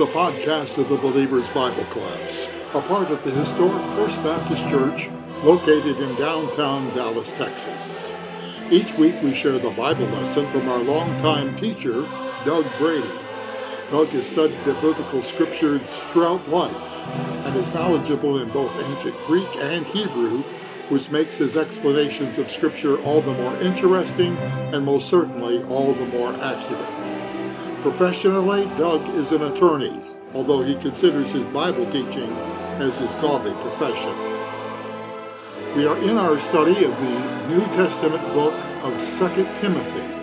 The podcast of the Believer's Bible Class, a part of the historic First Baptist Church located in downtown Dallas, Texas. Each week we share the Bible lesson from our longtime teacher, Doug Brady. Doug has studied the biblical scriptures throughout life and is knowledgeable in both ancient Greek and Hebrew, which makes his explanations of Scripture all the more interesting and most certainly all the more accurate. Professionally, Doug is an attorney, although he considers his Bible teaching as his godly profession. We are in our study of the New Testament book of 2 Timothy,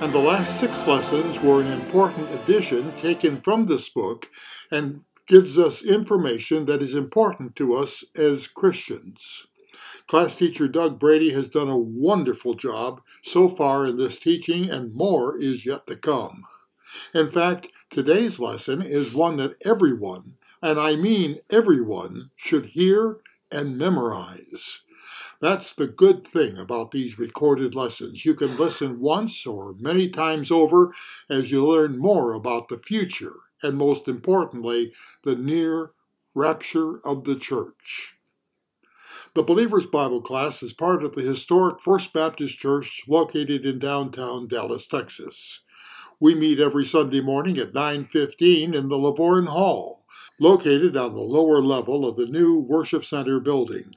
and the last six lessons were an important addition taken from this book and gives us information that is important to us as Christians. Class teacher Doug Brady has done a wonderful job so far in this teaching, and more is yet to come. In fact, today's lesson is one that everyone, and I mean everyone, should hear and memorize. That's the good thing about these recorded lessons. You can listen once or many times over as you learn more about the future and, most importantly, the near rapture of the church. The Believer's Bible class is part of the historic First Baptist Church located in downtown Dallas, Texas. We meet every Sunday morning at 9:15 in the Lavorne Hall, located on the lower level of the new Worship Center building.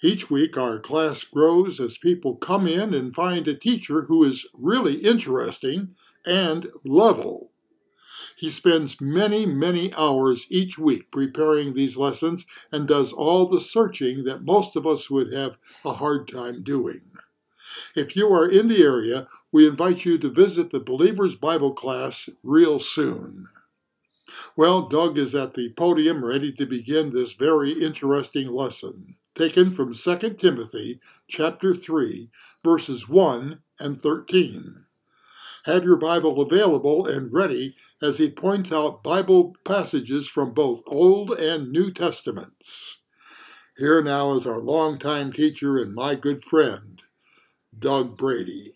Each week our class grows as people come in and find a teacher who is really interesting and level. He spends many, many hours each week preparing these lessons and does all the searching that most of us would have a hard time doing. If you are in the area, we invite you to visit the Believer's Bible class real soon. Well, Doug is at the podium ready to begin this very interesting lesson, taken from 2 Timothy chapter 3, verses 1 and 13. Have your Bible available and ready as he points out Bible passages from both Old and New Testaments. Here now is our longtime teacher and my good friend, Doug Brady.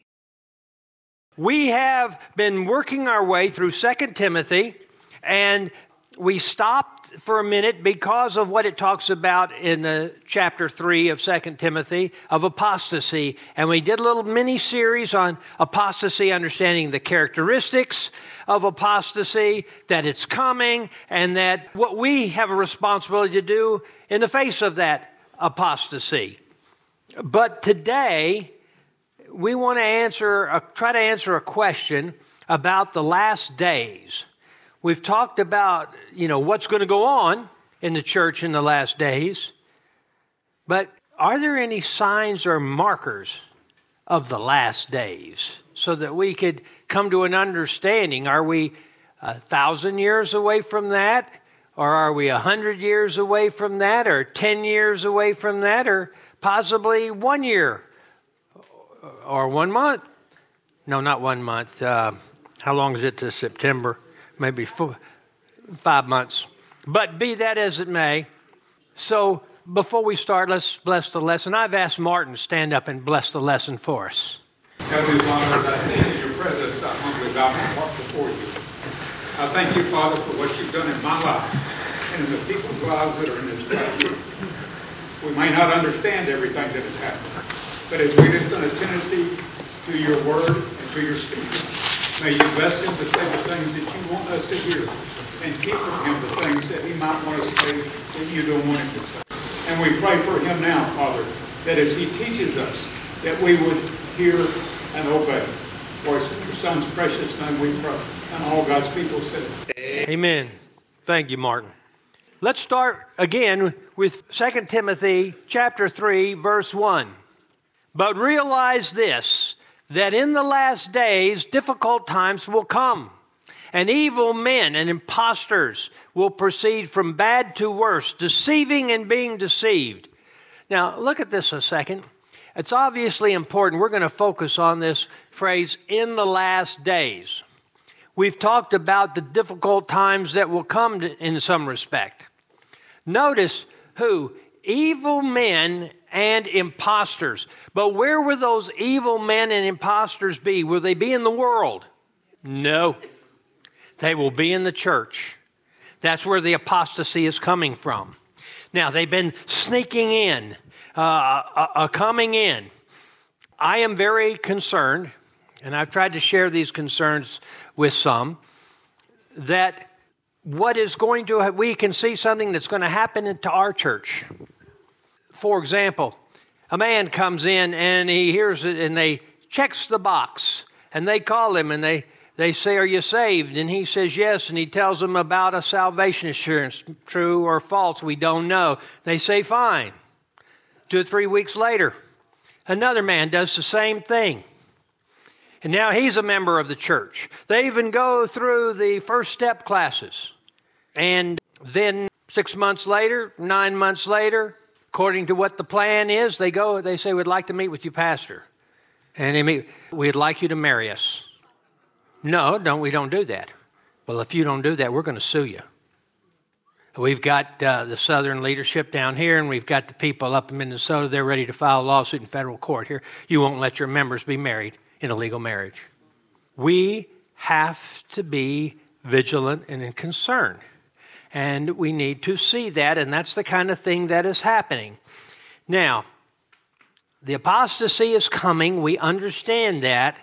We have been working our way through 2 Timothy, and we stopped for a minute because of what it talks about in the chapter 3 of 2 Timothy of apostasy. And we did a little mini series on apostasy, understanding the characteristics of apostasy, that it's coming, and that what we have a responsibility to do in the face of that apostasy. But today, we want to answer, a, try to answer a question about the last days. We've talked about, you know, what's going to go on in the church in the last days, but are there any signs or markers of the last days so that we could come to an understanding? Are we a thousand years away from that? Or are we a hundred years away from that? Or 10 years away from that? Or possibly one year or one month. No, not one month. Uh, how long is it to September? Maybe four, five months. But be that as it may, so before we start, let's bless the lesson. I've asked Martin to stand up and bless the lesson for us. Heavenly Father, I stand in your presence, I humbly bow heart before you. I thank you, Father, for what you've done in my life and in the people's lives that are in this classroom. We may not understand everything that has happened, but as we listen attentively to your word and to your speaking, may you bless him to say the things that you want us to hear and keep from him the things that he might want to say that you don't want him to say. And we pray for him now, Father, that as he teaches us, that we would hear and obey. For it's your son's precious name we pray. And all God's people said. Amen. Thank you, Martin. Let's start again with 2 Timothy chapter 3 verse 1. But realize this that in the last days difficult times will come, and evil men and impostors will proceed from bad to worse, deceiving and being deceived. Now, look at this a second. It's obviously important. We're going to focus on this phrase, in the last days. We've talked about the difficult times that will come in some respect. Notice who? Evil men and impostors. But where will those evil men and impostors be? Will they be in the world? No. They will be in the church. That's where the apostasy is coming from. Now, they've been sneaking in, uh, uh, uh, coming in. I am very concerned, and I've tried to share these concerns with some, that what is going to, we can see something that's going to happen to our church. For example, a man comes in and he hears it and they checks the box and they call him and they, they say, Are you saved? And he says, Yes. And he tells them about a salvation assurance, true or false, we don't know. They say, Fine. Two or three weeks later, another man does the same thing. And now he's a member of the church. They even go through the first step classes. And then six months later, nine months later, according to what the plan is, they go, they say, We'd like to meet with you, Pastor. And they meet, We'd like you to marry us. No, don't, we don't do that. Well, if you don't do that, we're going to sue you. We've got uh, the Southern leadership down here, and we've got the people up in Minnesota. They're ready to file a lawsuit in federal court here. You won't let your members be married in a legal marriage. We have to be vigilant and in concern. And we need to see that, and that's the kind of thing that is happening. Now, the apostasy is coming. We understand that.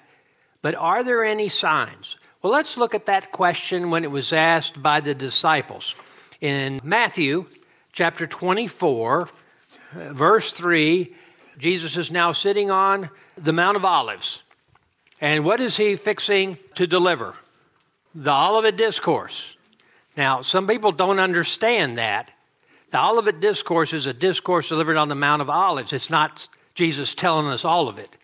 But are there any signs? Well, let's look at that question when it was asked by the disciples. In Matthew chapter 24, verse 3, Jesus is now sitting on the Mount of Olives. And what is he fixing to deliver? The Olivet Discourse. Now, some people don't understand that. The Olivet Discourse is a discourse delivered on the Mount of Olives. It's not Jesus telling us all of it.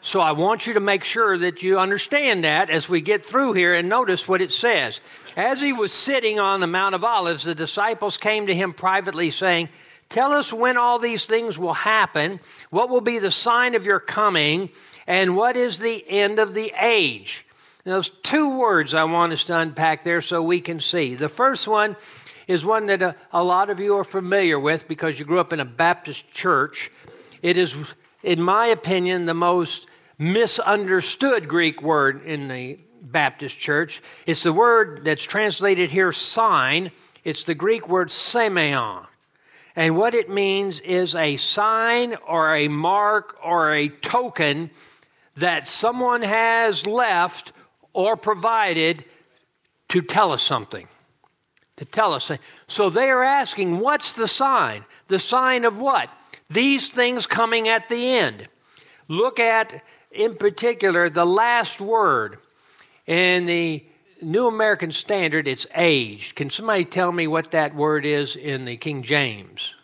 So I want you to make sure that you understand that as we get through here and notice what it says. As he was sitting on the Mount of Olives, the disciples came to him privately, saying, Tell us when all these things will happen, what will be the sign of your coming, and what is the end of the age. Now, those two words I want us to unpack there so we can see. The first one is one that a, a lot of you are familiar with because you grew up in a Baptist church. It is in my opinion, the most misunderstood Greek word in the Baptist church. It's the word that's translated here, sign. It's the Greek word semeon. And what it means is a sign or a mark or a token that someone has left or provided to tell us something. To tell us. So they are asking, what's the sign? The sign of what? These things coming at the end. Look at, in particular, the last word. In the New American Standard, it's aged. Can somebody tell me what that word is in the King James?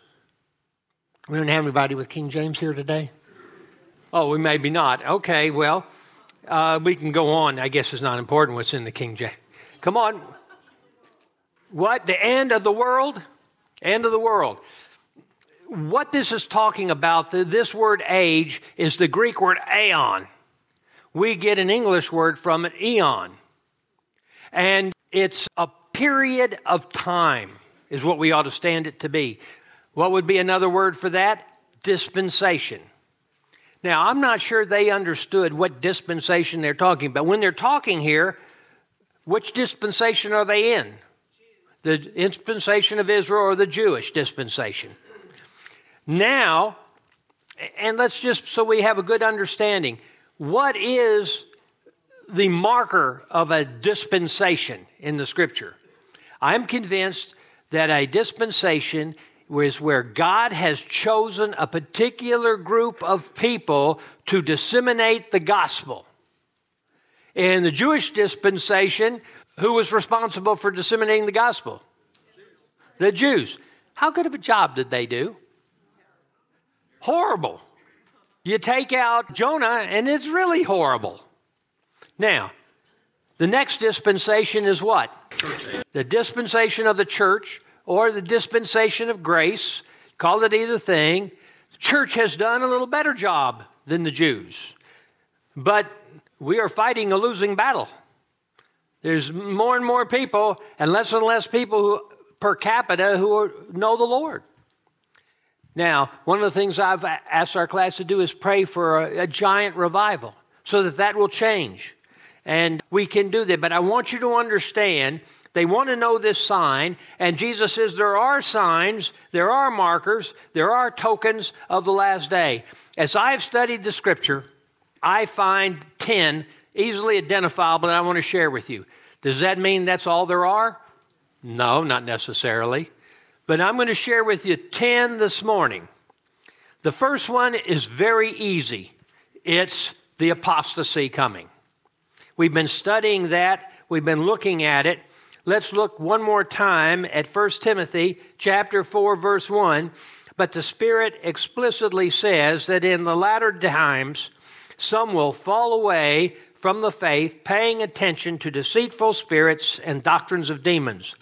We don't have anybody with King James here today? Oh, we maybe not. Okay, well, uh, we can go on. I guess it's not important what's in the King James. Come on. What? The end of the world? End of the world what this is talking about, this word age, is the Greek word aeon. We get an English word from it, eon. And it's a period of time, is what we ought to stand it to be. What would be another word for that? Dispensation. Now, I'm not sure they understood what dispensation they're talking about. When they're talking here, which dispensation are they in? The dispensation of Israel or the Jewish dispensation? Now, and let's just so we have a good understanding, what is the marker of a dispensation in the scripture? I'm convinced that a dispensation is where God has chosen a particular group of people to disseminate the gospel. In the Jewish dispensation, who was responsible for disseminating the gospel? The Jews. How good of a job did they do? horrible. You take out Jonah, and it's really horrible. Now, the next dispensation is what? The dispensation of the church or the dispensation of grace. Call it either thing. The church has done a little better job than the Jews. But we are fighting a losing battle. There's more and more people and less and less people who, per capita who are, know the Lord. Now, one of the things I've asked our class to do is pray for a, a giant revival so that that will change. and we can do that. But I want you to understand they want to know this sign, and Jesus says there are signs, there are markers, there are tokens of the last day. As I have studied the scripture, I find 10 easily identifiable that I want to share with you. Does that mean that's all there are? No, not necessarily. But I'm going to share with you 10 this morning. The first one is very easy it's the apostasy coming. We've been studying that, we've been looking at it. Let's look one more time at 1 Timothy chapter 4 verse 1. But the Spirit explicitly says that in the latter times some will fall away from the faith, paying attention to deceitful spirits and doctrines of demons.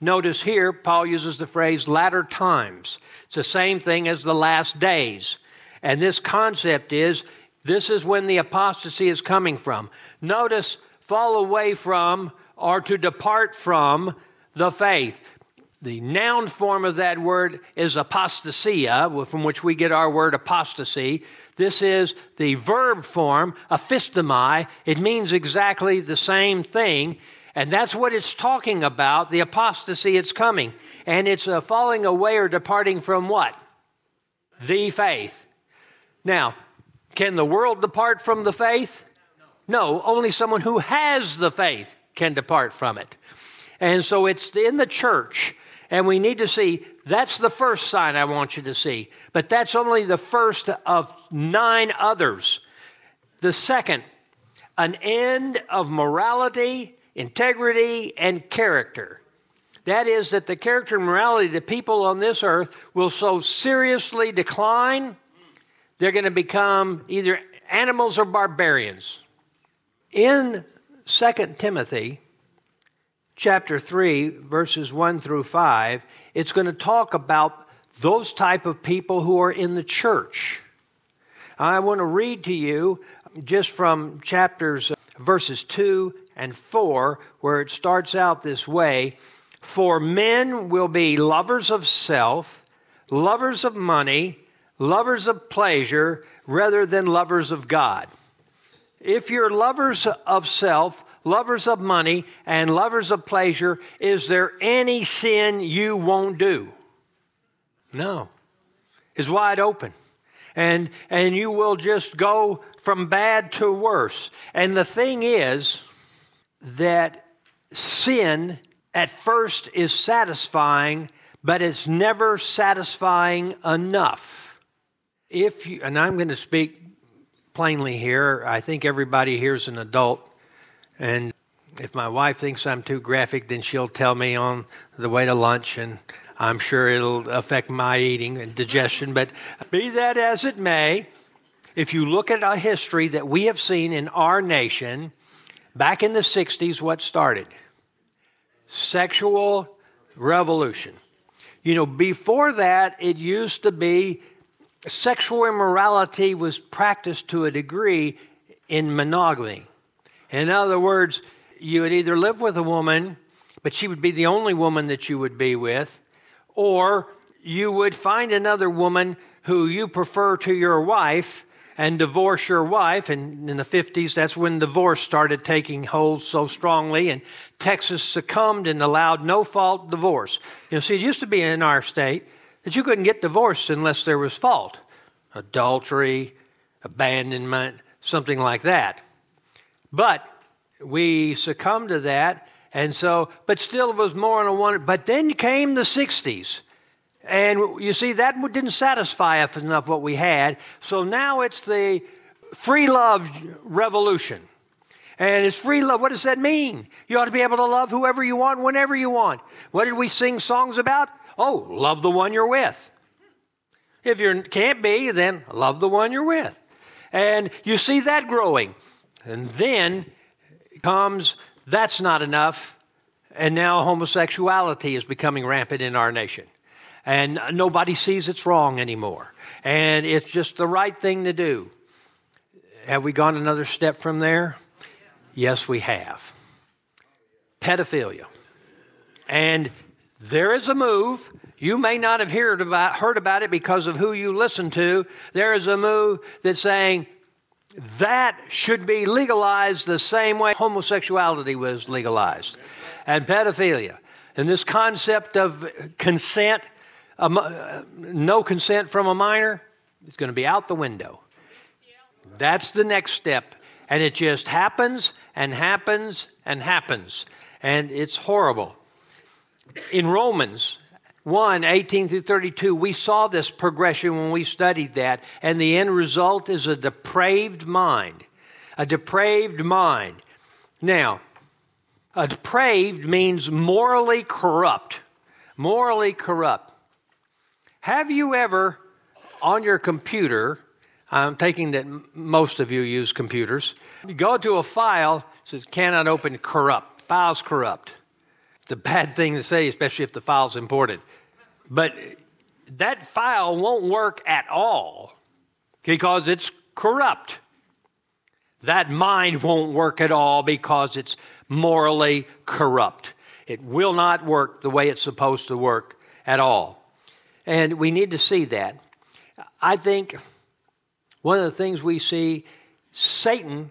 Notice here, Paul uses the phrase latter times. It's the same thing as the last days. And this concept is this is when the apostasy is coming from. Notice, fall away from or to depart from the faith. The noun form of that word is apostasia, from which we get our word apostasy. This is the verb form, aphistomai. It means exactly the same thing. And that's what it's talking about the apostasy, it's coming. And it's a falling away or departing from what? The faith. Now, can the world depart from the faith? No, only someone who has the faith can depart from it. And so it's in the church, and we need to see that's the first sign I want you to see. But that's only the first of nine others. The second, an end of morality, integrity, and character. That is, that the character and morality of the people on this earth will so seriously decline, they're going to become either animals or barbarians. In 2 Timothy chapter 3 verses 1 through 5, it's going to talk about those type of people who are in the church. I want to read to you just from chapters uh, verses 2 and 4 where it starts out this way, for men will be lovers of self, lovers of money, lovers of pleasure rather than lovers of God. If you're lovers of self, lovers of money, and lovers of pleasure, is there any sin you won't do? No. It's wide open. And, and you will just go from bad to worse. And the thing is that sin at first is satisfying, but it's never satisfying enough. If you, and I'm going to speak plainly here. I think everybody here is an adult. And if my wife thinks I'm too graphic, then she'll tell me on the way to lunch, and I'm sure it'll affect my eating and digestion. But be that as it may, if you look at a history that we have seen in our nation, back in the 60s, what started? Sexual revolution. You know, before that, it used to be sexual immorality was practiced to a degree in monogamy. In other words, you would either live with a woman, but she would be the only woman that you would be with, or you would find another woman who you prefer to your wife and divorce your wife. And in the 50s, that's when divorce started taking hold so strongly, and Texas succumbed and allowed no fault divorce. You know, see, it used to be in our state that you couldn't get divorced unless there was fault adultery, abandonment, something like that. But we succumbed to that, and so, but still it was more on a one. But then came the 60s. And you see, that didn't satisfy us enough what we had. So now it's the free love revolution. And it's free love. What does that mean? You ought to be able to love whoever you want, whenever you want. What did we sing songs about? Oh, love the one you're with. If you can't be, then love the one you're with. And you see that growing. And then comes, that's not enough. And now homosexuality is becoming rampant in our nation. And nobody sees it's wrong anymore. And it's just the right thing to do. Have we gone another step from there? Yes, we have. Pedophilia. And there is a move. You may not have heard about, heard about it because of who you listen to. There is a move that's saying that should be legalized the same way homosexuality was legalized and pedophilia. And this concept of consent, uh, no consent from a minor, is going to be out the window. That's the next step. And it just happens and happens and happens. And it's horrible. In Romans 1 18 through 32, we saw this progression when we studied that. And the end result is a depraved mind. A depraved mind. Now, a depraved means morally corrupt. Morally corrupt. Have you ever on your computer, I'm taking that most of you use computers, you go to a file, says cannot open corrupt, file's corrupt. A bad thing to say, especially if the file's important. But that file won't work at all because it's corrupt. That mind won't work at all because it's morally corrupt. It will not work the way it's supposed to work at all. And we need to see that. I think one of the things we see Satan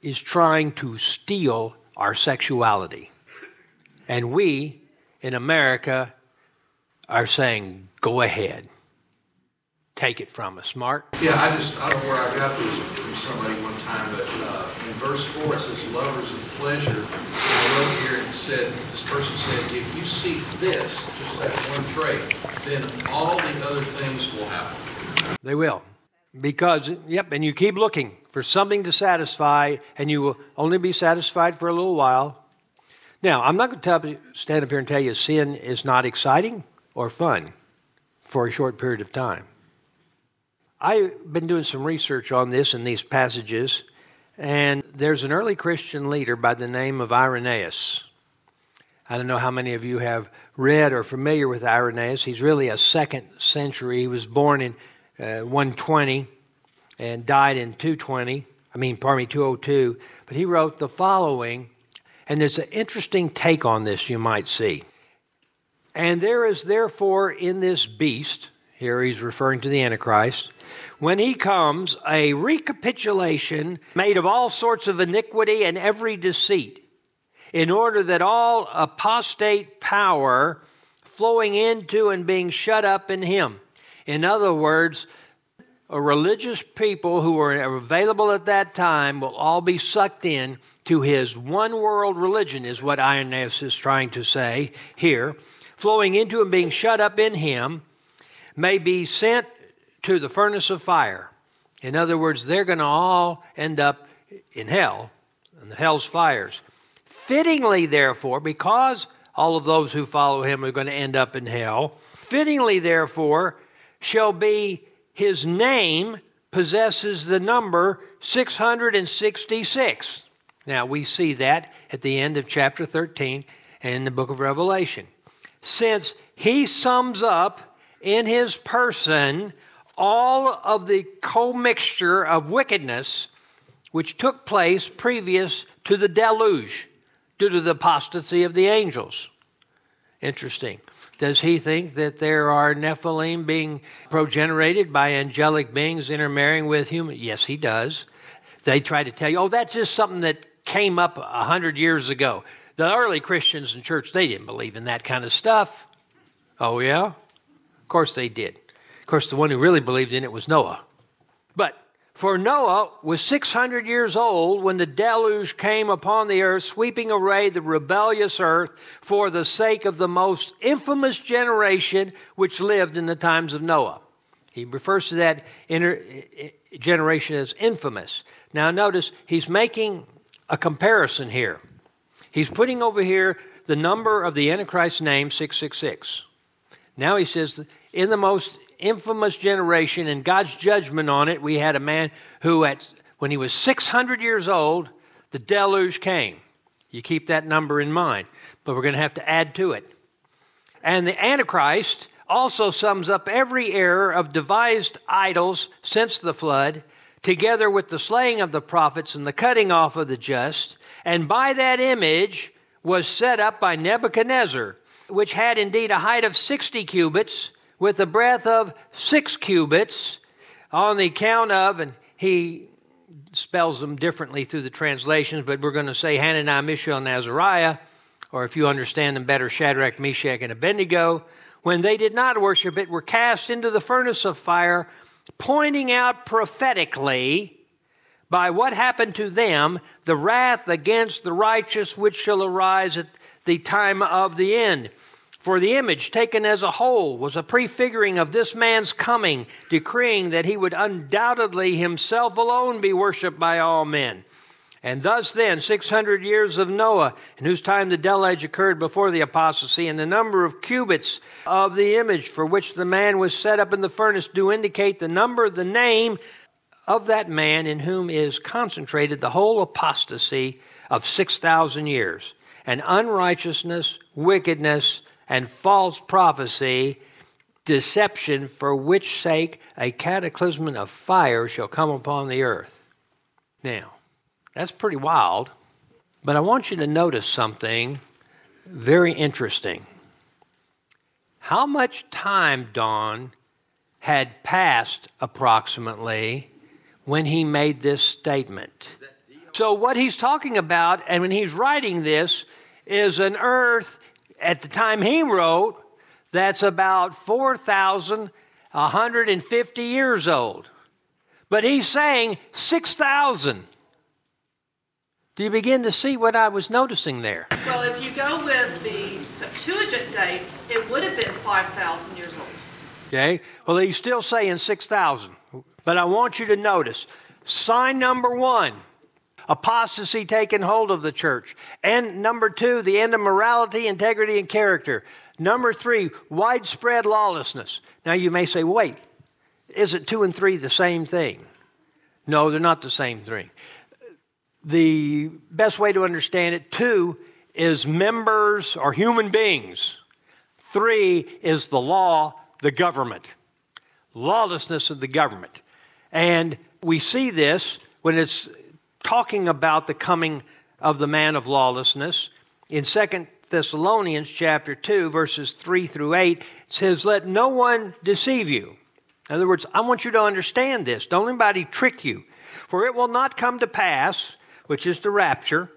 is trying to steal our sexuality. And we in America are saying, go ahead. Take it from us. Mark? Yeah, I just, I don't know where I got this from somebody one time, but uh, in verse 4 it says, lovers of pleasure. And I wrote here and said, this person said, if you seek this, just that one trait, then all the other things will happen. They will. Because, yep, and you keep looking for something to satisfy, and you will only be satisfied for a little while. Now, I'm not going to stand up here and tell you sin is not exciting or fun for a short period of time. I've been doing some research on this in these passages, and there's an early Christian leader by the name of Irenaeus. I don't know how many of you have read or familiar with Irenaeus. He's really a second century. He was born in uh, 120 and died in 220. I mean, pardon me, 202. But he wrote the following, and there's an interesting take on this you might see. And there is therefore in this beast, here he's referring to the Antichrist, when he comes, a recapitulation made of all sorts of iniquity and every deceit, in order that all apostate power flowing into and being shut up in him. In other words, a religious people who were available at that time will all be sucked in to his one world religion, is what Irenaeus is trying to say here flowing into and being shut up in him may be sent to the furnace of fire. In other words, they're going to all end up in hell, in the hell's fires. Fittingly, therefore, because all of those who follow him are going to end up in hell, fittingly, therefore, shall be his name possesses the number 666. Now, we see that at the end of chapter 13 in the book of Revelation since he sums up in his person all of the commixture of wickedness which took place previous to the deluge due to the apostasy of the angels. Interesting. Does he think that there are Nephilim being progenerated by angelic beings intermarrying with human? Yes, he does. They try to tell you, oh, that's just something that came up a hundred years ago. The early Christians in church, they didn't believe in that kind of stuff. Oh, yeah? Of course they did. Of course, the one who really believed in it was Noah. But for Noah was 600 years old when the deluge came upon the earth, sweeping away the rebellious earth for the sake of the most infamous generation which lived in the times of Noah. He refers to that generation as infamous. Now, notice he's making a comparison here. He's putting over here the number of the Antichrist's name, 666. Now he says, in the most infamous generation and God's judgment on it, we had a man who, at, when he was 600 years old, the deluge came. You keep that number in mind, but we're going to have to add to it. And the Antichrist also sums up every error of devised idols since the flood, together with the slaying of the prophets and the cutting off of the just, and by that image was set up by Nebuchadnezzar, which had indeed a height of 60 cubits, with a breadth of six cubits, on the account of, and he spells them differently through the translations, but we're going to say Hananiah, Mishael, and Azariah, or if you understand them better, Shadrach, Meshach, and Abednego, when they did not worship it, were cast into the furnace of fire, pointing out prophetically by what happened to them the wrath against the righteous which shall arise at the time of the end. For the image, taken as a whole, was a prefiguring of this man's coming, decreeing that he would undoubtedly himself alone be worshiped by all men. And thus, then, 600 years of Noah, in whose time the deluge occurred before the apostasy, and the number of cubits of the image for which the man was set up in the furnace do indicate the number, the name of that man in whom is concentrated the whole apostasy of 6,000 years, and unrighteousness, wickedness, and false prophecy, deception, for which sake a cataclysm of fire shall come upon the earth. Now, that's pretty wild, but I want you to notice something very interesting. How much time, Don, had passed approximately when he made this statement? So, what he's talking about, and when he's writing this, is an earth at the time he wrote, that's about 4,150 years old. But he's saying 6,000. Do you begin to see what I was noticing there? Well, if you go with the Septuagint dates, it would have been 5,000 years old. Okay, well, he's still saying 6,000. But I want you to notice sign number one apostasy taking hold of the church. And number two, the end of morality, integrity, and character. Number three, widespread lawlessness. Now you may say, wait, is it two and three the same thing? No, they're not the same thing. The best way to understand it, two is members or human beings. Three is the law, the government. Lawlessness of the government. And we see this when it's talking about the coming of the man of lawlessness. In 2 Thessalonians chapter 2 verses 3 through 8 it says let no one deceive you. In other words, I want you to understand this. Don't anybody trick you. For it will not come to pass, which is the rapture,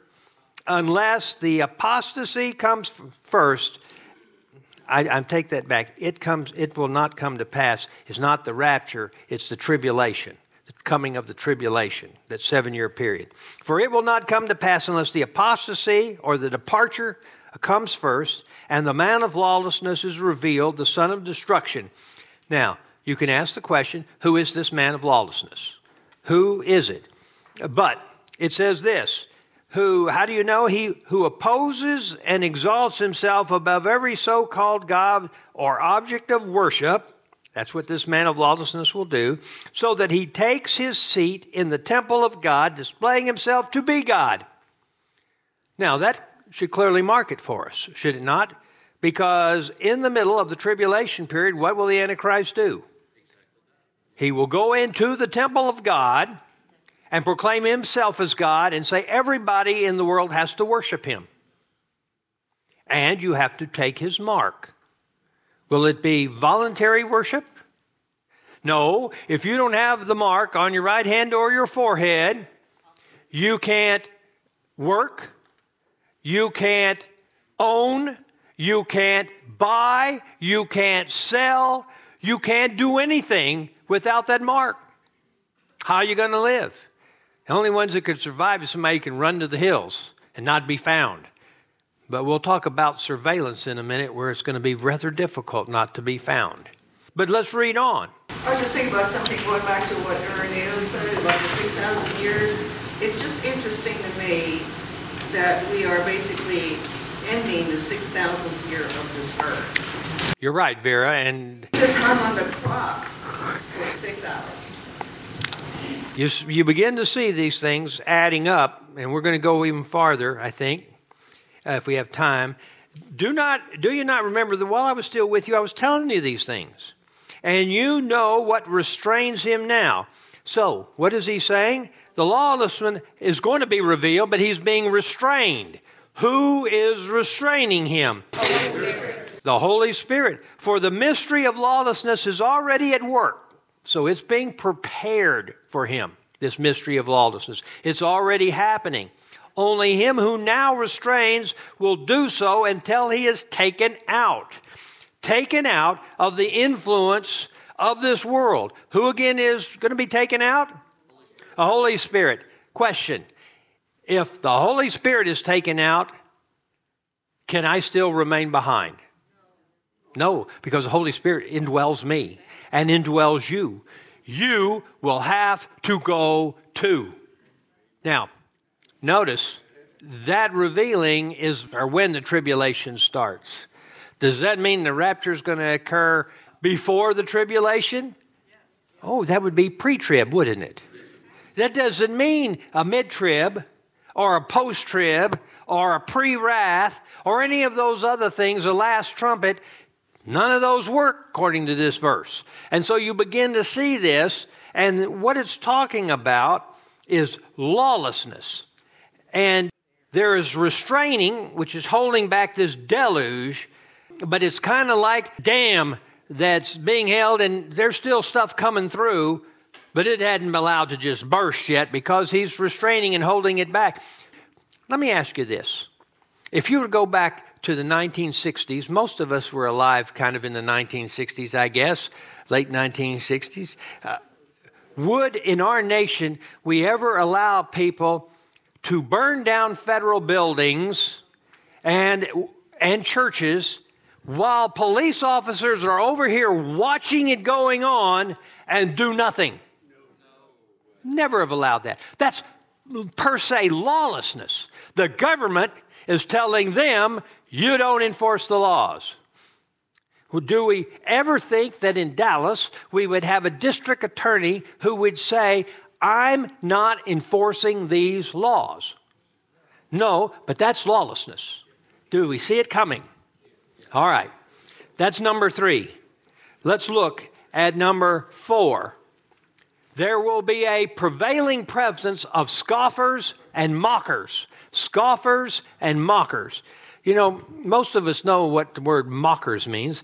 unless the apostasy comes first. I, I, take that back. It comes. It will not come to pass. It's not the rapture. It's the tribulation the coming of the tribulation, that seven year period. For it will not come to pass unless the apostasy or the departure comes first, and the man of lawlessness is revealed, the son of destruction. Now, you can ask the question who is this man of lawlessness? Who is it? But it says this who, how do you know? He who opposes and exalts himself above every so called God or object of worship that's what this man of lawlessness will do, so that he takes his seat in the temple of God, displaying himself to be God. Now, that should clearly mark it for us, should it not? Because in the middle of the tribulation period, what will the Antichrist do? He will go into the temple of God and proclaim himself as God and say everybody in the world has to worship him. And you have to take his mark. Will it be voluntary worship? No. If you don't have the mark on your right hand or your forehead, you can't work, you can't own, you can't buy, you can't sell, you can't do anything without that mark. How are you going to live? The only ones that could survive is somebody who can run to the hills and not be found. But we'll talk about surveillance in a minute where it's going to be rather difficult not to be found. But let's read on. I was just thinking about something going back to what Irenaeus said about the 6,000 years. It's just interesting to me that we are basically ending the 6,000th year of this earth. You're right, Vera, and... Just hung on the cross for six hours. You, you begin to see these things adding up, and we're going to go even farther, I think uh, if we have time. Do not do you not remember that while I was still with you, I was telling you these things, and you know what restrains him now. So, what is he saying? The lawless one is going to be revealed, but he's being restrained. Who is restraining him? Holy the Holy Spirit. For the mystery of lawlessness is already at work. So it's being prepared for him. this mystery of lawlessness. It's already happening. Only him who now restrains will do so until he is taken out. Taken out of the influence of this world. Who again is going to be taken out? The Holy Spirit. Question If the Holy Spirit is taken out, can I still remain behind? No, because the Holy Spirit indwells me and indwells you. You will have to go too. Now, notice that revealing is or when the tribulation starts. Does that mean the rapture is going to occur before the tribulation? Oh, that would be pre trib, wouldn't it? That doesn't mean a mid trib or a post trib or a pre wrath or any of those other things, a last trumpet. None of those work according to this verse. And so you begin to see this, and what it's talking about is lawlessness. And there is restraining, which is holding back this deluge, but it's kind of like dam that's being held, and there's still stuff coming through, but it hadn't been allowed to just burst yet because he's restraining and holding it back. Let me ask you this. If you were to go back to the 1960s, most of us were alive kind of in the 1960s, I guess, late 1960s. Uh, would in our nation we ever allow people to burn down federal buildings and, and churches while police officers are over here watching it going on and do nothing? Never have allowed that. That's per se lawlessness. The government is telling them, you don't enforce the laws. Do we ever think that in Dallas we would have a district attorney who would say, I'm not enforcing these laws? No, but that's lawlessness. Do we see it coming? All right, that's number three. Let's look at number four there will be a prevailing presence of scoffers and mockers. Scoffers and mockers. You know, most of us know what the word mockers means,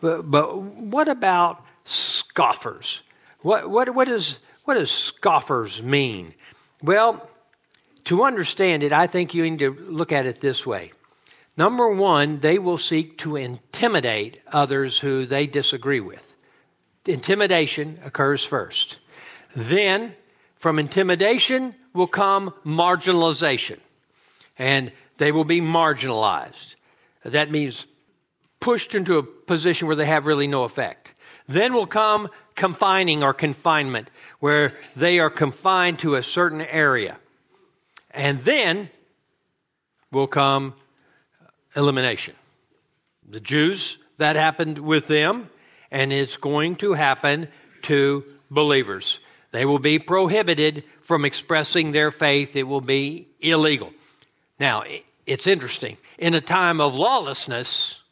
but, but what about scoffers? What, what, what, is, what does scoffers mean? Well, to understand it, I think you need to look at it this way. Number one, they will seek to intimidate others who they disagree with. Intimidation occurs first. Then, from intimidation will come marginalization, and they will be marginalized. That means pushed into a position where they have really no effect. Then will come confining or confinement, where they are confined to a certain area. And then will come elimination. The Jews, that happened with them, and it's going to happen to believers. They will be prohibited from expressing their faith. It will be illegal. Now, it's interesting. In a time of lawlessness,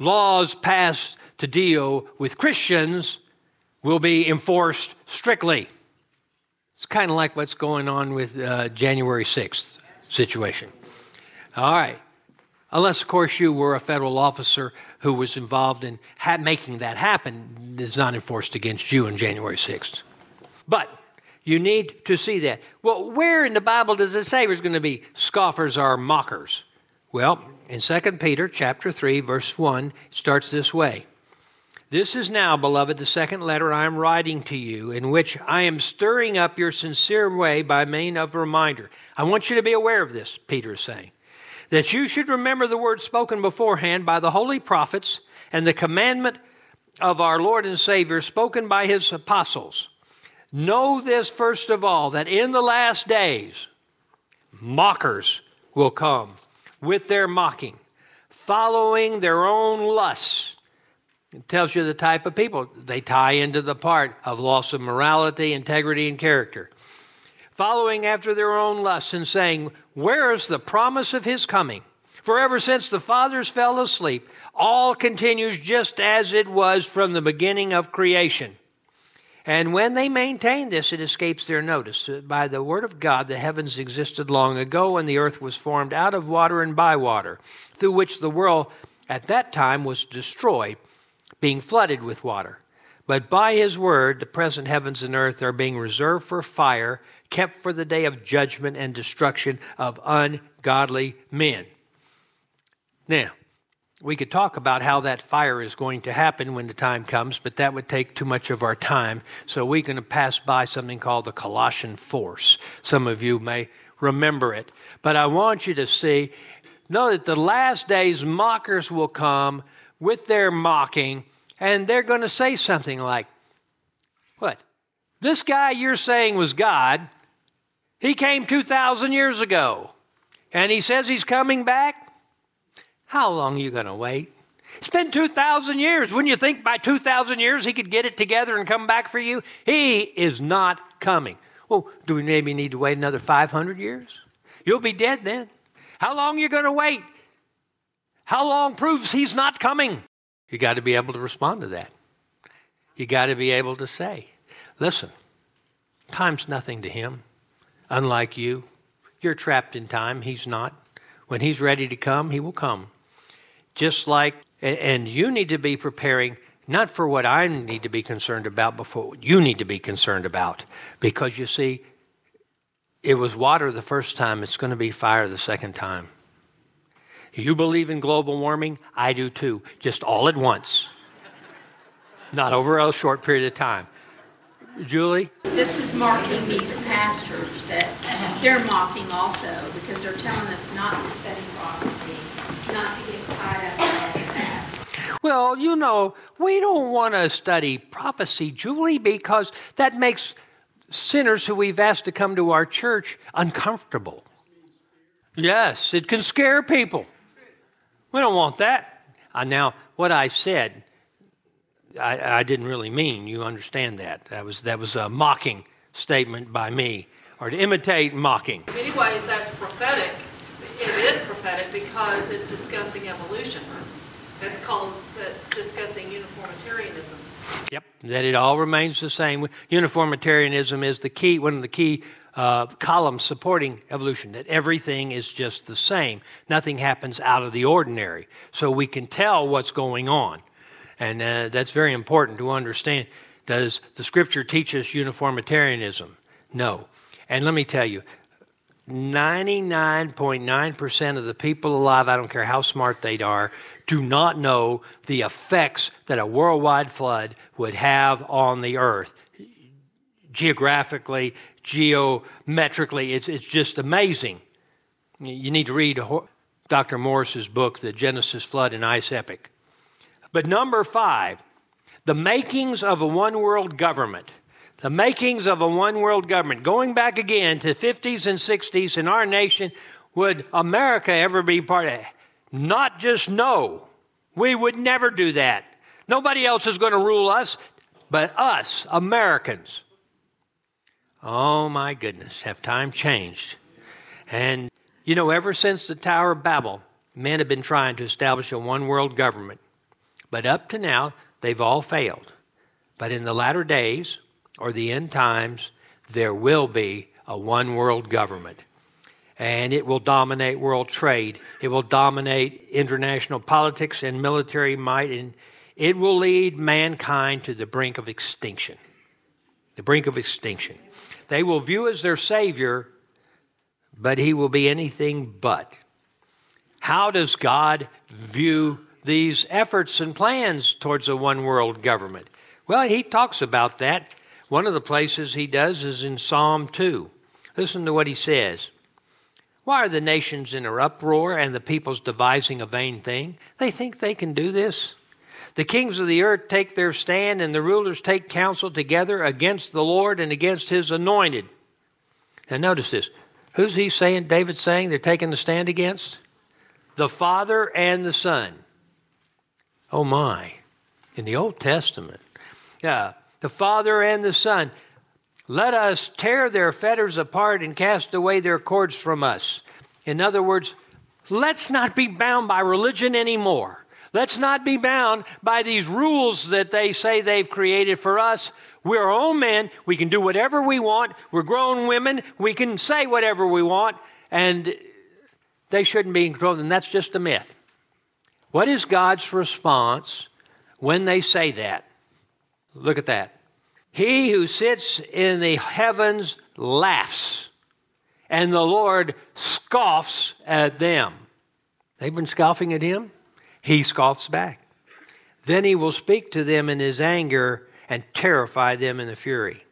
laws passed to deal with Christians will be enforced strictly. It's kind of like what's going on with uh, January 6th situation. All right. Unless, of course, you were a federal officer who was involved in ha- making that happen, it's not enforced against you on January 6th. But you need to see that. Well, where in the Bible does it say there's going to be scoffers or mockers? Well, in 2 Peter chapter 3, verse 1, it starts this way. This is now, beloved, the second letter I am writing to you, in which I am stirring up your sincere way by mean of reminder. I want you to be aware of this, Peter is saying that you should remember the words spoken beforehand by the holy prophets and the commandment of our Lord and Savior spoken by his apostles. Know this first of all, that in the last days, mockers will come with their mocking, following their own lusts. It tells you the type of people. They tie into the part of loss of morality, integrity, and character following after their own lusts and saying, Where is the promise of his coming? For ever since the fathers fell asleep, all continues just as it was from the beginning of creation. And when they maintain this, it escapes their notice. By the word of God, the heavens existed long ago, and the earth was formed out of water and by water, through which the world at that time was destroyed, being flooded with water. But by his word, the present heavens and earth are being reserved for fire, kept for the day of judgment and destruction of ungodly men. Now, we could talk about how that fire is going to happen when the time comes, but that would take too much of our time. So we're going to pass by something called the Colossian force. Some of you may remember it. But I want you to see, know that the last days mockers will come with their mocking, and they're going to say something like, What? This guy you're saying was God, he came 2,000 years ago, and he says he's coming back? How long are you going to wait? It's been 2,000 years. Wouldn't you think by 2,000 years he could get it together and come back for you? He is not coming. Well, do we maybe need to wait another 500 years? You'll be dead then. How long are you going to wait? How long proves he's not coming? You got to be able to respond to that. You got to be able to say, listen, time's nothing to him. Unlike you, you're trapped in time. He's not. When he's ready to come, he will come. Just like, and you need to be preparing not for what I need to be concerned about, but for what you need to be concerned about. Because you see, it was water the first time, it's going to be fire the second time. You believe in global warming? I do too, just all at once, not over a short period of time. Julie? This is marking these pastors that they're mocking also because they're telling us not to study prophecy, not to get tied up in that. Well, you know, we don't want to study prophecy, Julie, because that makes sinners who we've asked to come to our church uncomfortable. Yes, it can scare people. We don't want that. Uh, now, what I said I, I didn't really mean. You understand that. That was, that was a mocking statement by me, or to imitate mocking. In many ways, that's prophetic. It is prophetic because it's discussing evolution. That's called, that's discussing uniformitarianism. Yep, that it all remains the same. Uniformitarianism is the key, one of the key uh, columns supporting evolution, that everything is just the same. Nothing happens out of the ordinary. So we can tell what's going on. And uh, that's very important to understand. Does the scripture teach us uniformitarianism? No. And let me tell you, 99.9% of the people alive, I don't care how smart they are, do not know the effects that a worldwide flood would have on the earth. Geographically, geometrically, it's, it's just amazing. You need to read Dr. Morris's book, The Genesis Flood and Ice Epic. But number five, the makings of a one world government. The makings of a one world government. Going back again to 50s and 60s in our nation, would America ever be part of it? Not just no. We would never do that. Nobody else is going to rule us but us, Americans. Oh my goodness, have time changed? And you know, ever since the Tower of Babel, men have been trying to establish a one world government. But up to now, they've all failed. But in the latter days, or the end times, there will be a one world government. And it will dominate world trade. It will dominate international politics and military might. And it will lead mankind to the brink of extinction. The brink of extinction. They will view as their Savior, but he will be anything but. How does God view these efforts and plans towards a one world government? Well, he talks about that. One of the places he does is in Psalm 2. Listen to what he says. Why are the nations in an uproar and the peoples devising a vain thing? They think they can do this. The kings of the earth take their stand, and the rulers take counsel together against the Lord and against his anointed. Now, notice this. Who's he saying, David saying they're taking the stand against? The Father and the Son. Oh my. In the Old Testament. Yeah. The Father and the Son. Let us tear their fetters apart and cast away their cords from us. In other words, let's not be bound by religion anymore. Let's not be bound by these rules that they say they've created for us. We're our own men. We can do whatever we want. We're grown women. We can say whatever we want. And they shouldn't be in control. And that's just a myth. What is God's response when they say that? Look at that. He who sits in the heavens laughs, and the Lord scoffs at them. They've been scoffing at him. He scoffs back. Then he will speak to them in his anger and terrify them in the fury.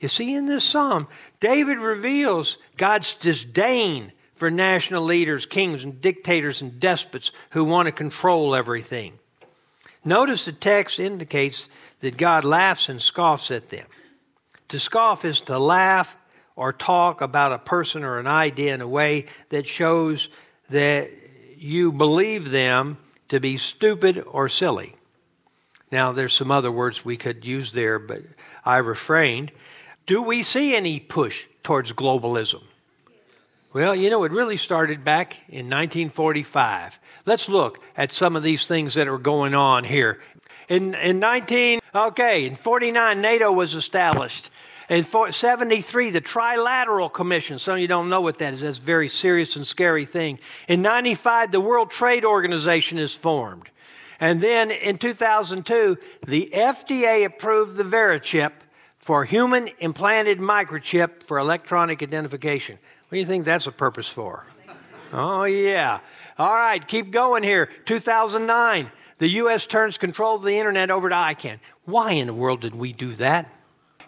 You see, in this psalm, David reveals God's disdain for national leaders, kings, and dictators and despots who want to control everything. Notice the text indicates that God laughs and scoffs at them. To scoff is to laugh or talk about a person or an idea in a way that shows that you believe them to be stupid or silly. Now, there's some other words we could use there, but I refrained. Do we see any push towards globalism? Well, you know, it really started back in 1945. Let's look at some of these things that are going on here. In, in 19, okay, in 49, NATO was established. In 73, the Trilateral Commission. Some of you don't know what that is. That's a very serious and scary thing. In 95, the World Trade Organization is formed. And then in 2002, the FDA approved the Verichip for human implanted microchip for electronic identification. What do you think that's a purpose for? Oh, yeah. All right, keep going here. 2009, the U.S. turns control of the internet over to ICANN. Why in the world did we do that?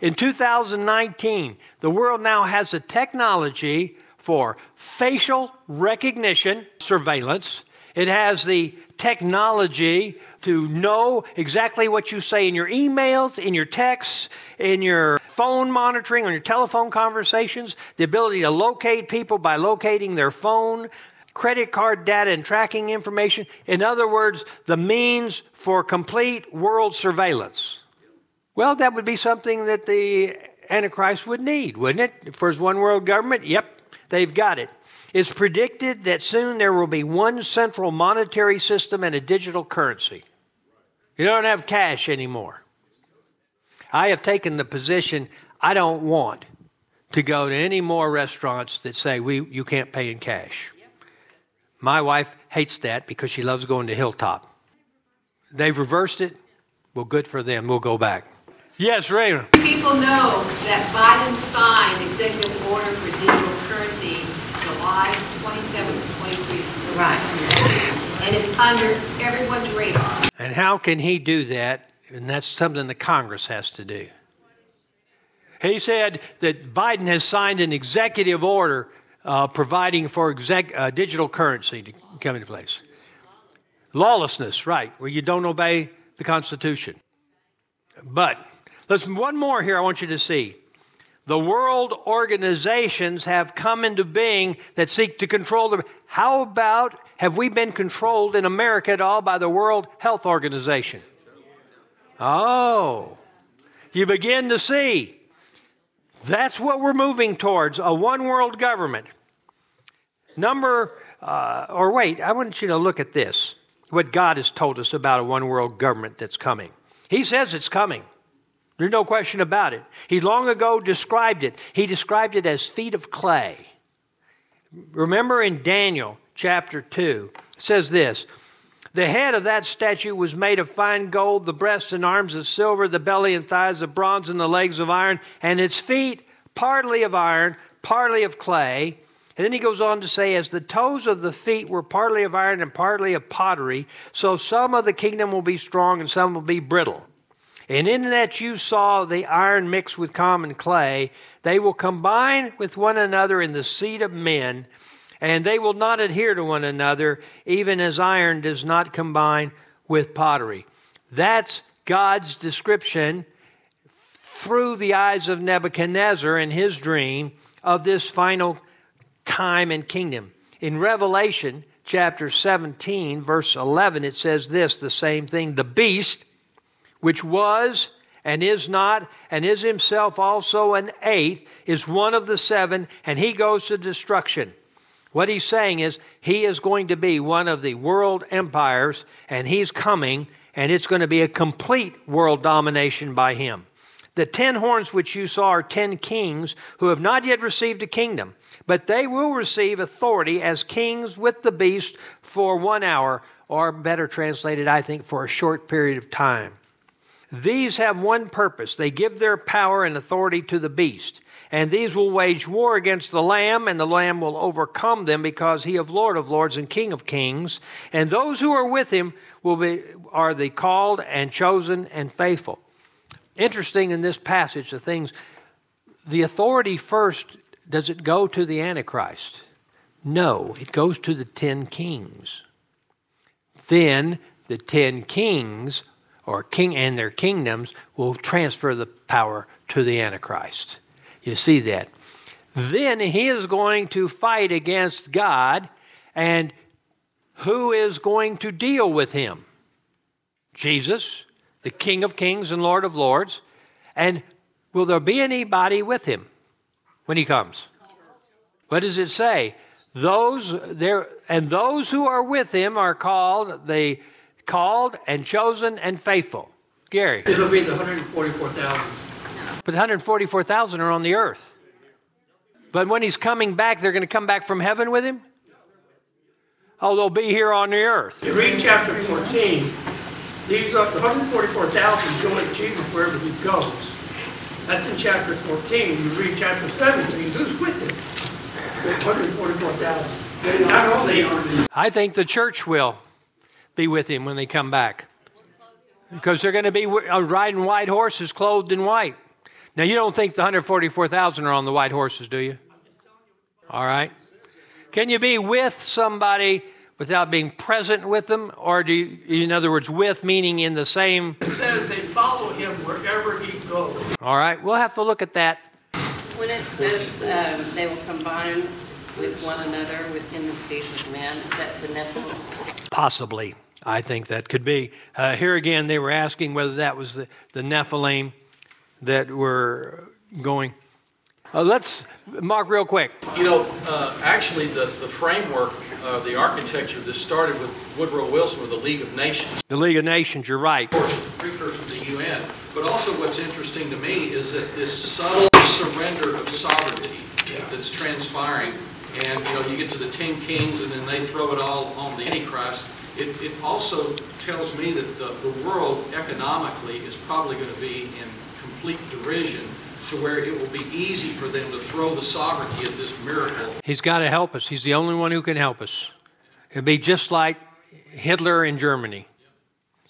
In 2019, the world now has a technology for facial recognition surveillance. It has the technology to know exactly what you say in your emails, in your texts, in your phone monitoring, on your telephone conversations, the ability to locate people by locating their phone, credit card data and tracking information. In other words, the means for complete world surveillance. Well, that would be something that the Antichrist would need, wouldn't it? For his one world government? Yep, they've got it. It's predicted that soon there will be one central monetary system and a digital currency. You don't have cash anymore. I have taken the position I don't want to go to any more restaurants that say we, you can't pay in cash. My wife hates that because she loves going to Hilltop. They've reversed it. Well, good for them. We'll go back. Yes, Raymond. People know that Biden signed executive order for digital currency July 27th, 23. Right. And it's under everyone's radar. And how can he do that? And that's something the Congress has to do. He said that Biden has signed an executive order uh, providing for exec, uh, digital currency to come into place. Lawlessness, right, where you don't obey the Constitution. But listen, one more here I want you to see. The world organizations have come into being that seek to control the. How about have we been controlled in America at all by the World Health Organization? Oh, you begin to see. That's what we're moving towards a one world government. Number, uh, or wait, I want you to look at this what God has told us about a one world government that's coming. He says it's coming. There's no question about it. He long ago described it. He described it as feet of clay. Remember in Daniel chapter 2, it says this The head of that statue was made of fine gold, the breast and arms of silver, the belly and thighs of bronze, and the legs of iron, and its feet partly of iron, partly of clay. And then he goes on to say, As the toes of the feet were partly of iron and partly of pottery, so some of the kingdom will be strong and some will be brittle. And in that you saw the iron mixed with common clay, they will combine with one another in the seed of men, and they will not adhere to one another, even as iron does not combine with pottery. That's God's description through the eyes of Nebuchadnezzar in his dream of this final time and kingdom. In Revelation chapter 17, verse 11, it says this the same thing the beast which was and is not, and is himself also an eighth, is one of the seven, and he goes to destruction. What he's saying is he is going to be one of the world empires, and he's coming, and it's going to be a complete world domination by him. The ten horns which you saw are ten kings who have not yet received a kingdom, but they will receive authority as kings with the beast for one hour, or better translated, I think, for a short period of time. These have one purpose they give their power and authority to the beast. And these will wage war against the Lamb, and the Lamb will overcome them because he is Lord of lords and King of kings. And those who are with him will be, are the called and chosen and faithful. Interesting in this passage, the things, the authority first, does it go to the Antichrist? No, it goes to the ten kings. Then the ten kings or king and their kingdoms will transfer the power to the Antichrist. You see that. Then he is going to fight against God, and who is going to deal with him? Jesus, the King of Kings and Lord of Lords. And will there be anybody with him when he comes? What does it say? Those there and those who are with him are called the called and chosen and faithful. Gary. It'll be the 144,000. But the 144,000 are on the earth. But when he's coming back, they're going to come back from heaven with him? Oh, they'll be here on the earth. You read chapter 14, these are the 144,000 join Jesus wherever he goes. That's in chapter 14. You read chapter 17, who's with him? The 144,000. Not only are I think the church will be with him when they come back. Because they're going to be uh, riding white horses clothed in white. Now, you don't think the 144,000 are on the white horses, do you? All right. Can you be with somebody without being present with them? Or do you, in other words, with meaning in the same. it says they follow him wherever he goes. All right. We'll have to look at that. When it says um, they will combine with one another within the seed of man, is that the Nephilim? Possibly. I think that could be. Uh, here again, they were asking whether that was the, the Nephilim that were going. Uh, let's, Mark, real quick. You know, uh, actually, the, the framework of the architecture, this started with Woodrow Wilson with the League of Nations. The League of Nations, you're right. Of course, precursor to the UN. But also what's interesting to me is that this subtle surrender of sovereignty that's transpiring, and, you know, you get to the ten kings and then they throw it all on the Antichrist. It, it also tells me that the, the world economically is probably going to be in complete derision to where it will be easy for them to throw the sovereignty of this miracle He's got to help us. He's the only one who can help us. It'll be just like Hitler in Germany.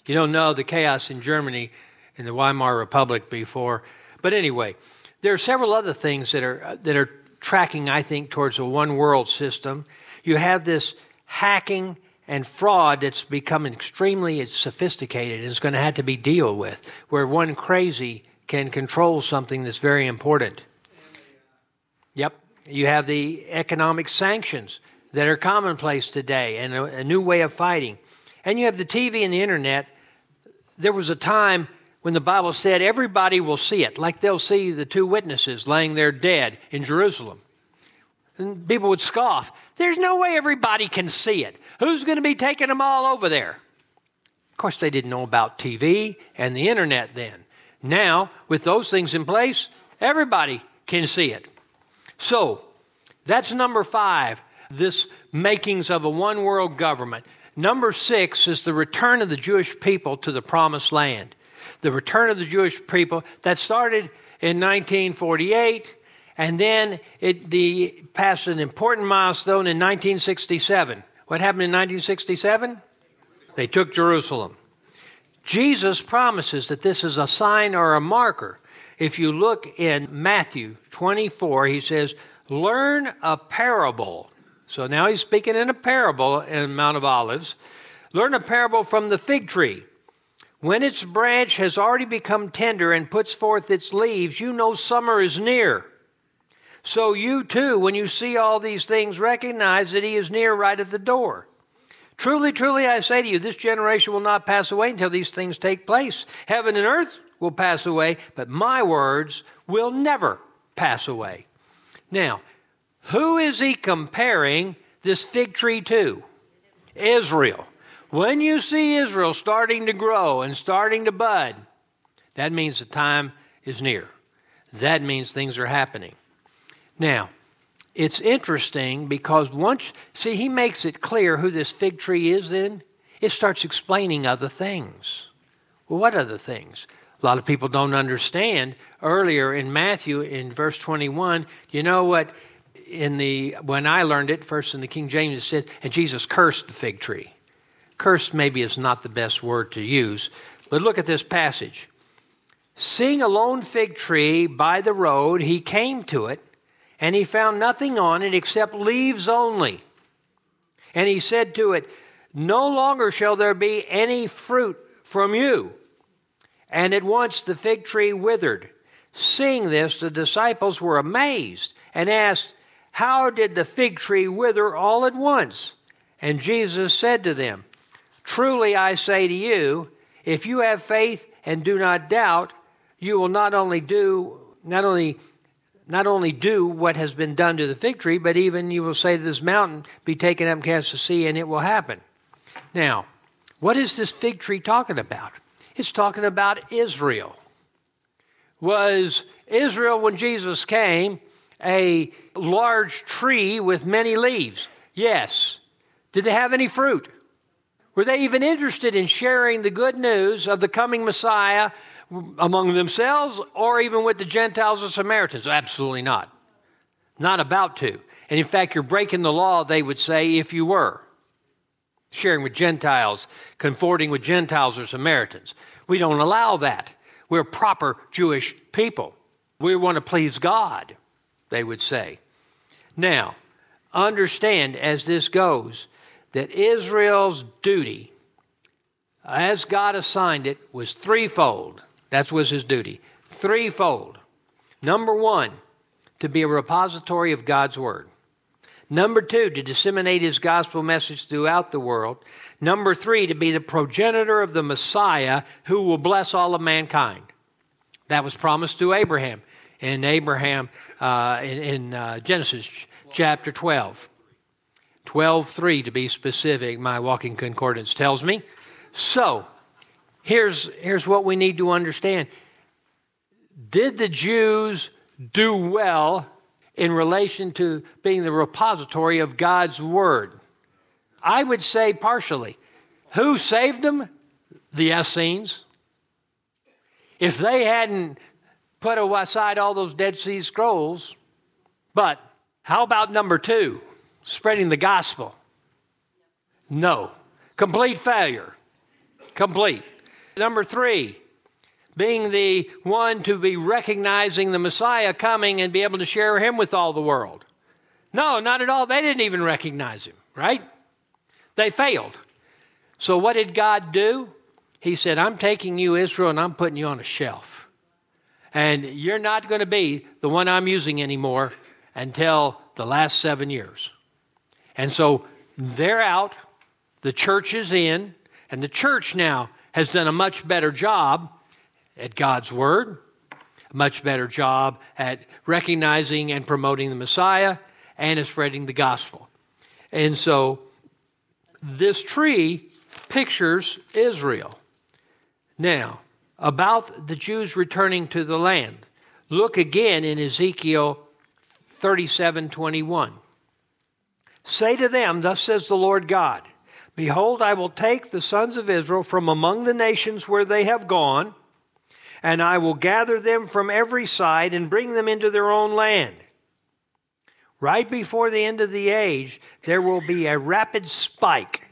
You don't know the chaos in Germany in the Weimar Republic before. But anyway, there are several other things that are, that are tracking, I think, towards a one world system. You have this hacking and fraud that's become extremely sophisticated and is going to have to be dealt with, where one crazy can control something that's very important. Yep. You have the economic sanctions that are commonplace today and a, a, new way of fighting. And you have the TV and the internet. There was a time when the Bible said everybody will see it, like they'll see the two witnesses laying there dead in Jerusalem. And people would scoff. There's no way everybody can see it. Who's going to be taking them all over there? Of course, they didn't know about TV and the internet then. Now, with those things in place, everybody can see it. So, that's number five, this makings of a one world government. Number six is the return of the Jewish people to the promised land. The return of the Jewish people that started in 1948, and then it the, passed an important milestone in 1967. What happened in 1967? They took Jerusalem. Jesus promises that this is a sign or a marker. If you look in Matthew 24, he says, Learn a parable. So now he's speaking in a parable in Mount of Olives. Learn a parable from the fig tree. When its branch has already become tender and puts forth its leaves, you know summer is near. So you too, when you see all these things, recognize that he is near right at the door. Truly, truly, I say to you, this generation will not pass away until these things take place. Heaven and earth will pass away, but my words will never pass away. Now, who is he comparing this fig tree to? Israel. When you see Israel starting to grow and starting to bud, that means the time is near. That means things are happening. Now, it's interesting because once, see, he makes it clear who this fig tree is then. It starts explaining other things. Well, what other things? a lot of people don't understand. Earlier in Matthew, in verse 21, you know what? In the when I learned it first in the King James, it says, "And Jesus cursed the fig tree." Cursed maybe is not the best word to use, but look at this passage. Seeing a lone fig tree by the road, he came to it, and he found nothing on it except leaves only. And he said to it, No longer shall there be any fruit from you. And at once the fig tree withered. Seeing this, the disciples were amazed and asked, How did the fig tree wither all at once? And Jesus said to them, Truly I say to you, if you have faith and do not doubt, you will not only do not only not only do what has been done to the fig tree, but even you will say to this mountain, be taken up and cast to sea, and it will happen. Now, what is this fig tree talking about? It's talking about Israel. Was Israel, when Jesus came, a large tree with many leaves? Yes. Did they have any fruit? Were they even interested in sharing the good news of the coming Messiah among themselves or even with the Gentiles or Samaritans? Absolutely not. Not about to. And in fact, you're breaking the law, they would say, if you were sharing with Gentiles, conforting with Gentiles or Samaritans. We don't allow that. We're proper Jewish people. We want to please God, they would say. Now, understand as this goes that Israel's duty, as God assigned it, was threefold. That was his duty. Threefold. Number one, to be a repository of God's Word. Number two, to disseminate his gospel message throughout the world. Number three, to be the progenitor of the Messiah who will bless all of mankind. That was promised to Abraham in Abraham uh, in, in uh, Genesis chapter 12. 12:3 to be specific, my walking concordance tells me. So, here's here's what we need to understand. Did the Jews do well in relation to being the repository of God's Word? I would say partially. Who saved them? The Essenes. If they hadn't put aside all those Dead Sea Scrolls, but how about number two, spreading the gospel? No. Complete failure. Complete. Number three, being the one to be recognizing the Messiah coming and be able to share him with all the world. No, not at all. They didn't even recognize him, right? They failed. So, what did God do? He said, I'm taking you, Israel, and I'm putting you on a shelf. And you're not going to be the one I'm using anymore until the last seven years. And so they're out, the church is in, and the church now has done a much better job at God's Word, a much better job at recognizing and promoting the Messiah, and at spreading the gospel. And so this tree pictures Israel. Now, about the Jews returning to the land, look again in Ezekiel 37 21. Say to them, Thus says the Lord God Behold, I will take the sons of Israel from among the nations where they have gone and I will gather them from every side and bring them into their own land. Right before the end of the age, there will be a rapid spike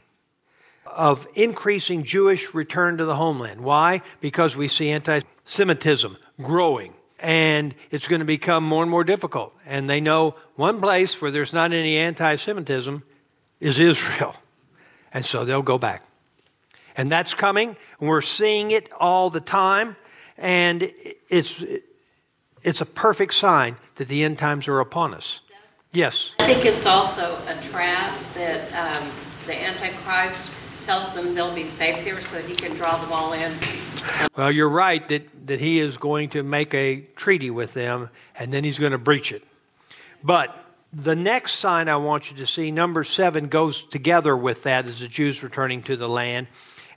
of increasing Jewish return to the homeland. Why? Because we see anti Semitism growing and it's going to become more and more difficult. And they know one place where there's not any anti Semitism is Israel. And so they'll go back. And that's coming, and we're seeing it all the time and it's it's a perfect sign that the end times are upon us. Yes. I think it's also a trap that um, the Antichrist tells them they'll be safe here so he can draw them all in. Well, you're right that, that he is going to make a treaty with them and then he's going to breach it. But the next sign I want you to see, number seven, goes together with that as the Jews returning to the land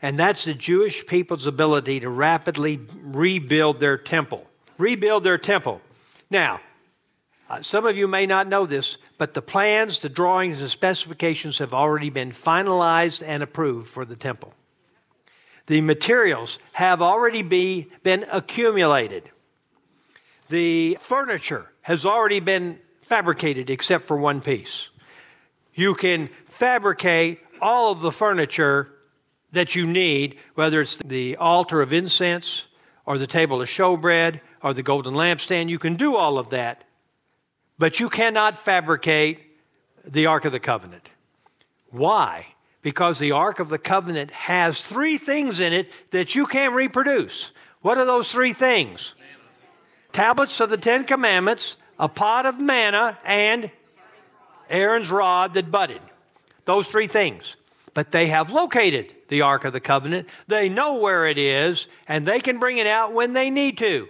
and that's the Jewish people's ability to rapidly rebuild their temple. Rebuild their temple. Now, uh, some of you may not know this, but the plans, the drawings, the specifications have already been finalized and approved for the temple. The materials have already be, been accumulated. The furniture has already been fabricated except for one piece. You can fabricate all of the furniture that you need, whether it's the altar of incense or the table of showbread or the golden lampstand. You can do all of that, but you cannot fabricate the Ark of the Covenant. Why? Because the Ark of the Covenant has three things in it that you can't reproduce. What are those three things? Tablets of the Ten Commandments, a pot of manna, and Aaron's rod that budded. Those three things. But they have located the Ark of the Covenant. They know where it is, and they can bring it out when they need to.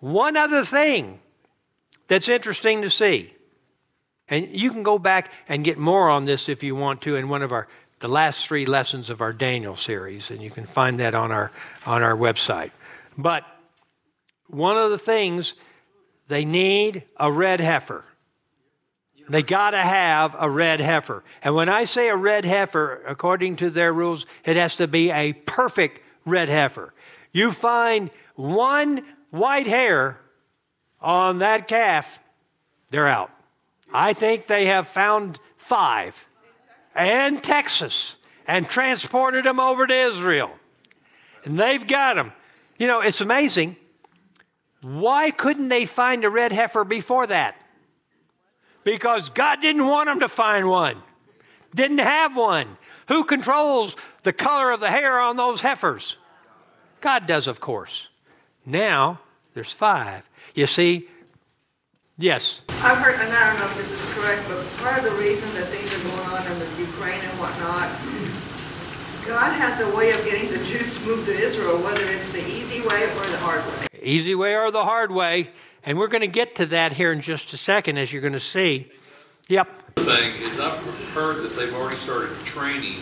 One other thing that's interesting to see, and you can go back and get more on this if you want to in one of our the last three lessons of our Daniel series, and you can find that on our on our website. But one of the things they need a red heifer. They got to have a red heifer. And when I say a red heifer, according to their rules, it has to be a perfect red heifer. You find one white hair on that calf, they're out. I think they have found five and Texas and transported them over to Israel. And they've got them. You know, it's amazing. Why couldn't they find a red heifer before that? Because God didn't want them to find one, didn't have one. Who controls the color of the hair on those heifers? God does, of course. Now there's five. You see, yes. I've heard, and I don't know if this is correct, but part of the reason that things are going on in the Ukraine and whatnot, God has a way of getting the Jews to move to Israel, whether it's the easy way or the hard way. Easy way or the hard way. And we're going to get to that here in just a second, as you're going to see. Yep. The thing is, I've heard that they've already started training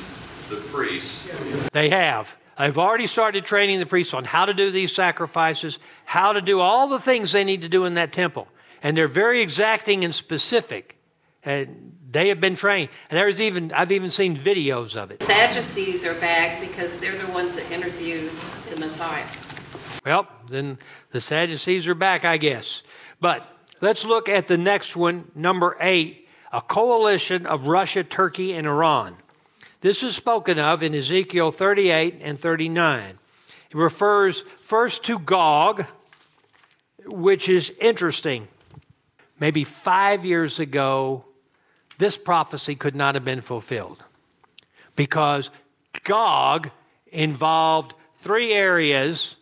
the priests. They have. I've already started training the priests on how to do these sacrifices, how to do all the things they need to do in that temple. And they're very exacting and specific. And they have been trained. And there's even I've even seen videos of it. Sadducees are back because they're the ones that interviewed the Messiah. Well, then the Sadducees are back, I guess. But let's look at the next one, number eight a coalition of Russia, Turkey, and Iran. This is spoken of in Ezekiel 38 and 39. It refers first to Gog, which is interesting. Maybe five years ago, this prophecy could not have been fulfilled because Gog involved three areas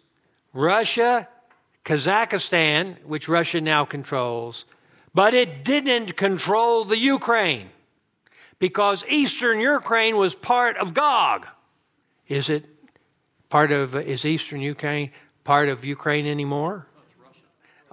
Russia, Kazakhstan, which Russia now controls, but it didn't control the Ukraine because eastern Ukraine was part of Gog. Is it part of, is eastern Ukraine part of Ukraine anymore?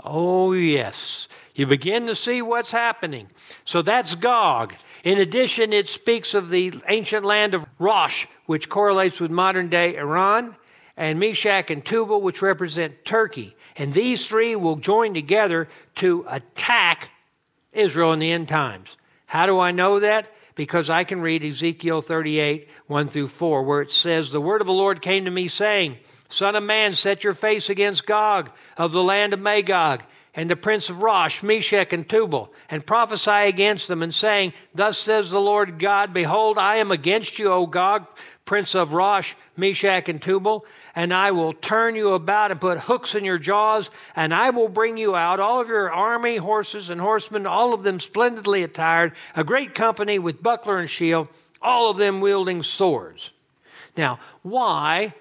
Oh, yes. You begin to see what's happening. So that's Gog. In addition, it speaks of the ancient land of Rosh, which correlates with modern day Iran, and Meshech and Tubal, which represent Turkey. And these three will join together to attack Israel in the end times. How do I know that? Because I can read Ezekiel 38, 1 through 4, where it says, The word of the Lord came to me, saying, Son of man, set your face against Gog of the land of Magog and the prince of Rosh, Meshech, and Tubal, and prophesy against them, and saying, Thus says the Lord God, Behold, I am against you, O Gog, prince of Rosh, Meshech, and Tubal, and I will turn you about and put hooks in your jaws, and I will bring you out, all of your army, horses, and horsemen, all of them splendidly attired, a great company with buckler and shield, all of them wielding swords. Now, why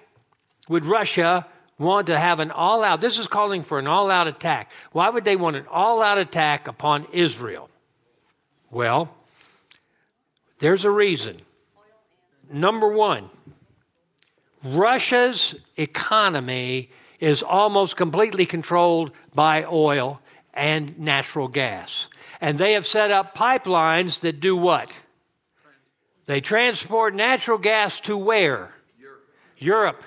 would Russia want to have an all out, this is calling for an all out attack. Why would they want an all out attack upon Israel? Well, there's a reason. Number one, Russia's economy is almost completely controlled by oil and natural gas. And they have set up pipelines that do what? They transport natural gas to where? Europe. Europe.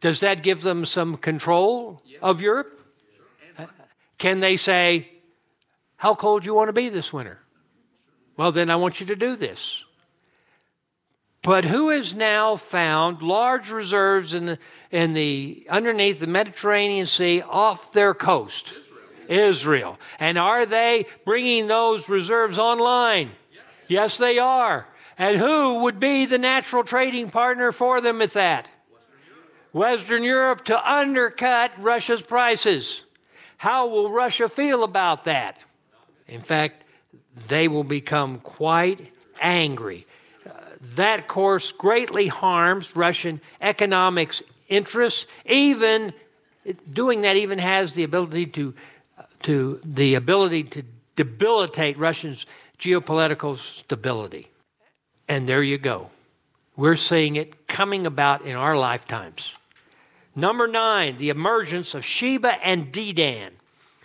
Does that give them some control of Europe? Can they say, How cold do you want to be this winter? Well, then I want you to do this. but who has now found large reserves in the, in the underneath the Mediterranean Sea off their coast? Israel. Israel. And are they bringing those reserves online? Yes, yes they are. And who would be the natural trading partner for them at that? Western Europe. To undercut Russia's prices. How will Russia feel about that? In fact, they will become quite angry. Uh, that course greatly harms Russian economics interests. Even doing that even has the ability to, to the ability to debilitate Russia's geopolitical stability. And there you go. We're seeing it coming about in our lifetimes. Number nine, the emergence of Sheba and Dedan.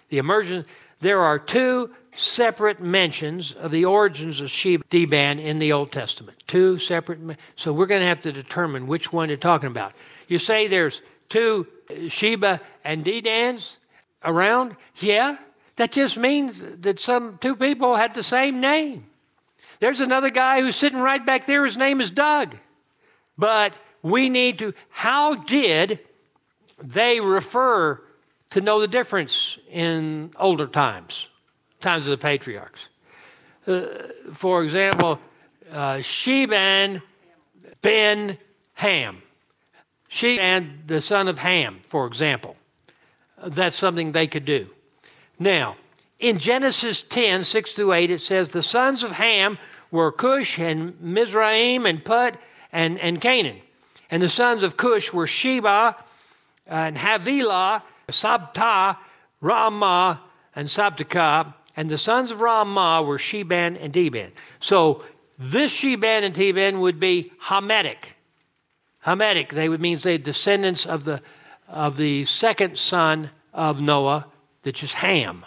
The emergence, there are two separate mentions of the origins of Sheba and Dedan in the Old Testament. Two separate, so we're going to have to determine which one you're talking about. You say there's two Sheba and Dedans around? Yeah, that just means that some two people had the same name. There's another guy who's sitting right back there. His name is Doug. But we need to, how did they refer to know the difference in older times, times of the patriarchs? Uh, for example, uh, Sheban ben Ham. She and the son of Ham, for example. That's something they could do. Now, in Genesis 10, 6 through 8, it says, The sons of Ham were Cush and Mizraim and Put and, and Canaan. And the sons of Cush were Sheba and Havilah, Sabta, Ramah, and Sabtakah. And the sons of Ramah were Sheban and Dedan. So this Sheban and Dedan would be Hamitic. Hamitic, they would mean they descendants of the of the second son of Noah, which is Ham.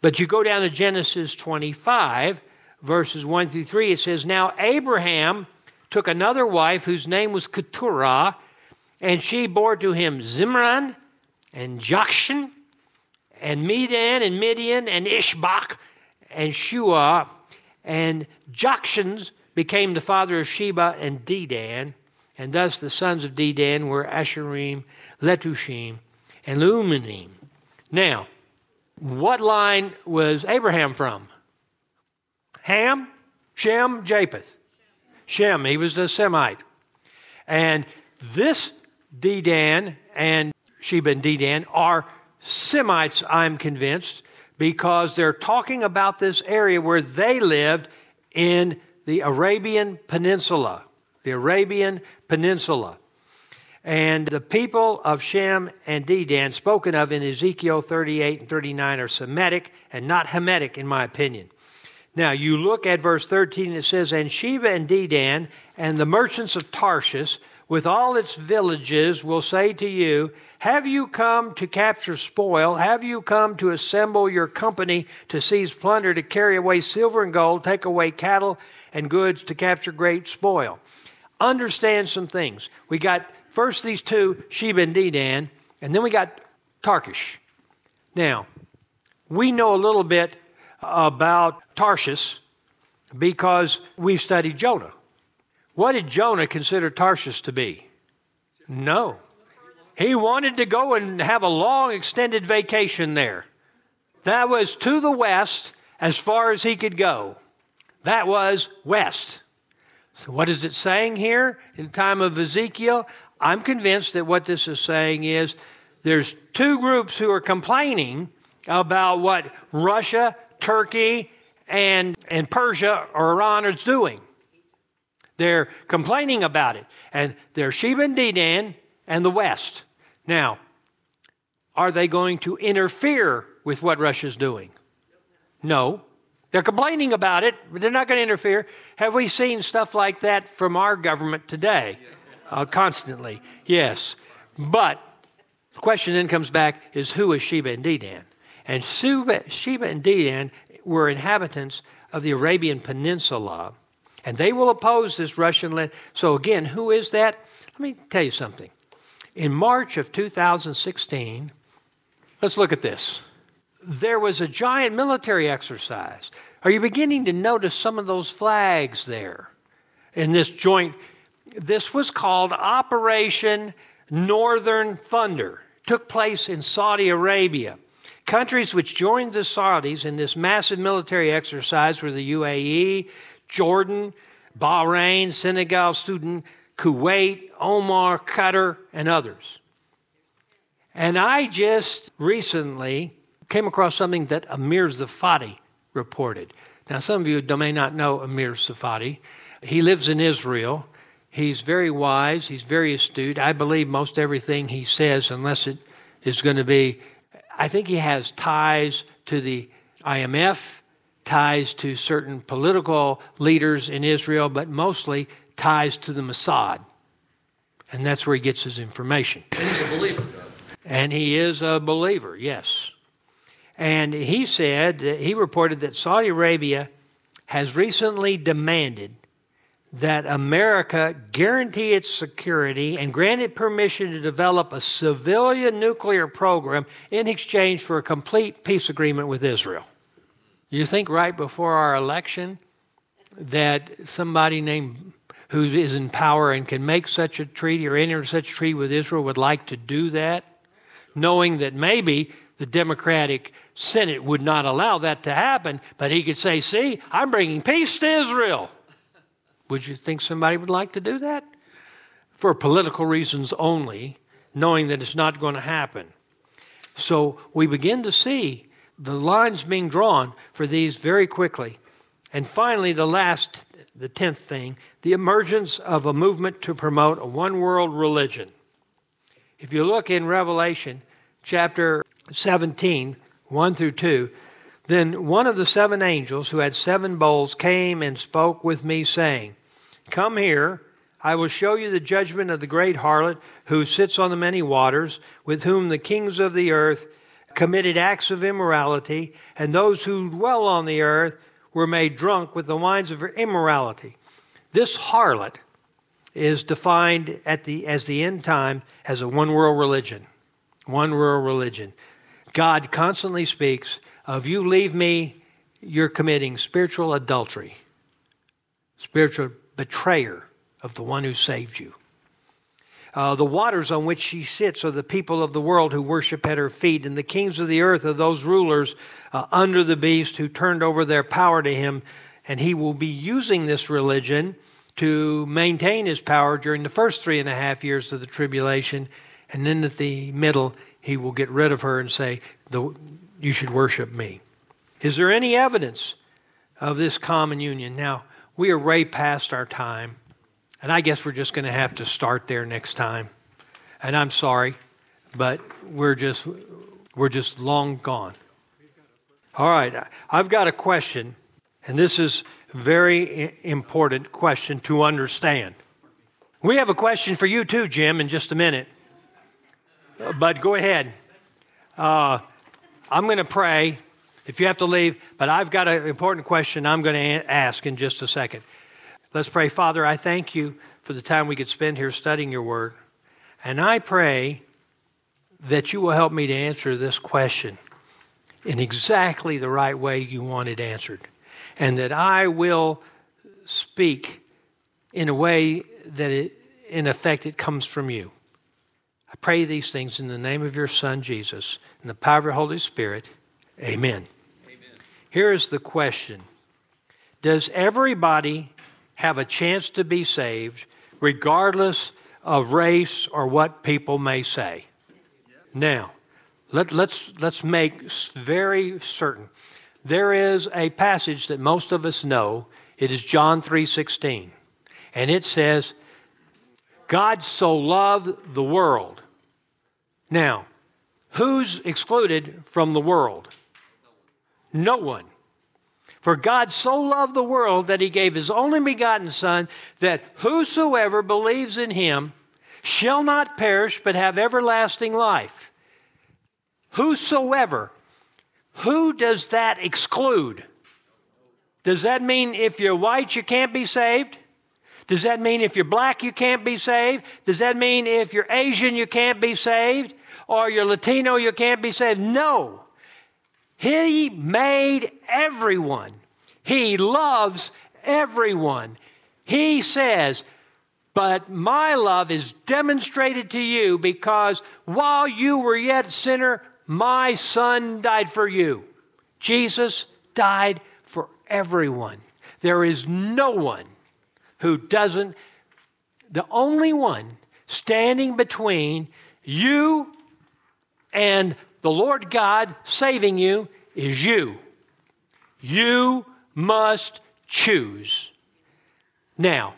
But you go down to Genesis 25, verses 1 through 3, it says, Now Abraham took another wife whose name was Keturah, and she bore to him Zimran and Jokshan and Medan and Midian and Ishbak and Shua. And Jokshan became the father of Sheba and Dedan. And thus the sons of Dedan were Asshurim, Letushim, and Leummim. Now, what line was Abraham from? Ham, Shem, Japheth. Shem, he was a Semite. And this Dedan and Sheba and Dedan are Semites, I'm convinced, because they're talking about this area where they lived in the Arabian Peninsula. The Arabian Peninsula. And the people of Shem and Dedan, spoken of in Ezekiel 38 and 39, are Semitic and not Hamitic, in my opinion. Now, you look at verse 13, it says, And Sheba and Dedan and the merchants of Tarshish with all its villages will say to you, Have you come to capture spoil? Have you come to assemble your company to seize plunder, to carry away silver and gold, take away cattle and goods, to capture great spoil? Understand some things. We got first these two, Sheba and Dedan, and then we got Tarshish. Now, we know a little bit about Tarshish because we've studied Jonah. What did Jonah consider Tarshish to be? No. He wanted to go and have a long extended vacation there. That was to the west as far as he could go. That was west. So, what is it saying here in the time of Ezekiel? I'm convinced that what this is saying is there's two groups who are complaining about what Russia Turkey, and, and Persia or Iran is doing. They're complaining about it. And they're Sheba and Dedan and the West. Now, are they going to interfere with what Russia's doing? No. They're complaining about it, but they're not going to interfere. Have we seen stuff like that from our government today? Uh, constantly, yes. But the question then comes back is who is Sheba and Dedan? And Sheba, Sheba and Dedan were inhabitants of the Arabian Peninsula, and they will oppose this Russian. Le- so, again, who is that? Let me tell you something. In March of 2016, let's look at this. There was a giant military exercise. Are you beginning to notice some of those flags there? in this joint. This was called Operation Northern Thunder. took place in Saudi Arabia. Countries which joined the Saudis in this massive military exercise were the UAE, Jordan, Bahrain, Senegal, Sudan, Kuwait, Oman, Qatar, and others. And I just recently came across something that Amir Tsarfati reported. Now, some of you may not know Amir Tsarfati. He lives in Israel. He's very wise, he's very astute. I believe most everything he says, unless it is going to be, I think he has ties to the IMF, ties to certain political leaders in Israel, but mostly ties to the Mossad. And that's where he gets his information. And he's a believer. And he is a believer, yes. And he said, that he reported that Saudi Arabia has recently demanded that America guarantee its security and grant it permission to develop a civilian nuclear program in exchange for a complete peace agreement with Israel. You think right before our election that somebody named who is in power and can make such a treaty or enter such a treaty with Israel would like to do that, knowing that maybe the Democratic Senate would not allow that to happen, but he could say, See, I'm bringing peace to Israel. Would you think somebody would like to do that? For political reasons only, knowing that it's not going to happen. So we begin to see the lines being drawn for these very quickly. And finally, the last, the tenth thing, the emergence of a movement to promote a one world religion. If you look in Revelation chapter 17, 1 through 2, then one of the seven angels who had seven bowls came and spoke with me, saying, Come here, I will show you the judgment of the great harlot who sits on the many waters, with whom the kings of the earth committed acts of immorality, and those who dwell on the earth were made drunk with the wines of immorality. This harlot is defined at the, as the end time as a one world religion. One world religion. God constantly speaks of you leave me, you're committing spiritual adultery, spiritual betrayer of the one who saved you. Uh, the waters on which she sits are the people of the world who worship at her feet, and the kings of the earth are those rulers uh, under the beast who turned over their power to him. And he will be using this religion to maintain his power during the first three and a half years of the tribulation. And then at the middle, he will get rid of her and say, You should worship me. Is there any evidence of this common union? Now, we are way past our time, and I guess we're just going to have to start there next time. And I'm sorry, but we're just we're just long gone. All right, I've got a question, and this is a very important question to understand. We have a question for you too, Jim, in just a minute. But go ahead. Uh, I'm going to pray if you have to leave, but I've got an important question I'm going to ask in just a second. Let's pray. Father, I thank you for the time we could spend here studying your word. And I pray that you will help me to answer this question in exactly the right way you want it answered. And that I will speak in a way that it, in effect, it comes from you. I pray these things in the name of your Son, Jesus, in the power of your Holy Spirit. Amen. Amen. Here is the question Does everybody have a chance to be saved, regardless of race or what people may say? Now, let, let's, let's make very certain. There is a passage that most of us know. It is John 3:16. And it says, God so loved the world. Now, who's excluded from the world? No one. For God so loved the world that he gave his only begotten Son, that whosoever believes in him shall not perish but have everlasting life. Whosoever. Who does that exclude? Does that mean if you're white you can't be saved? Does that mean if you're black you can't be saved? Does that mean if you're Asian you can't be saved? Or you're Latino you can't be saved? No. He made everyone. He loves everyone. He says, But my love is demonstrated to you because while you were yet sinner, my son died for you. Jesus died for everyone. There is no one who doesn't, the only one standing between you and the Lord God saving you is you. You must choose. Now,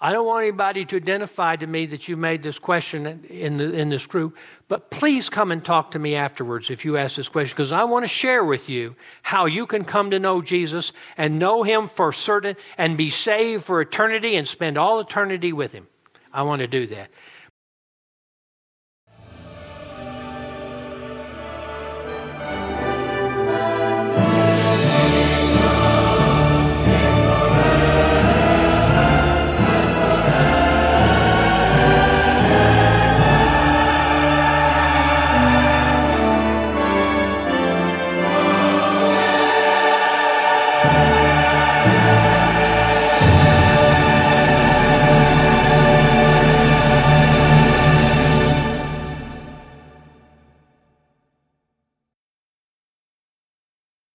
I don't want anybody to identify to me that you made this question in, the, in this group, but please come and talk to me afterwards if you ask this question, because I want to share with you how you can come to know Jesus and know Him for certain and be saved for eternity and spend all eternity with Him. I want to do that.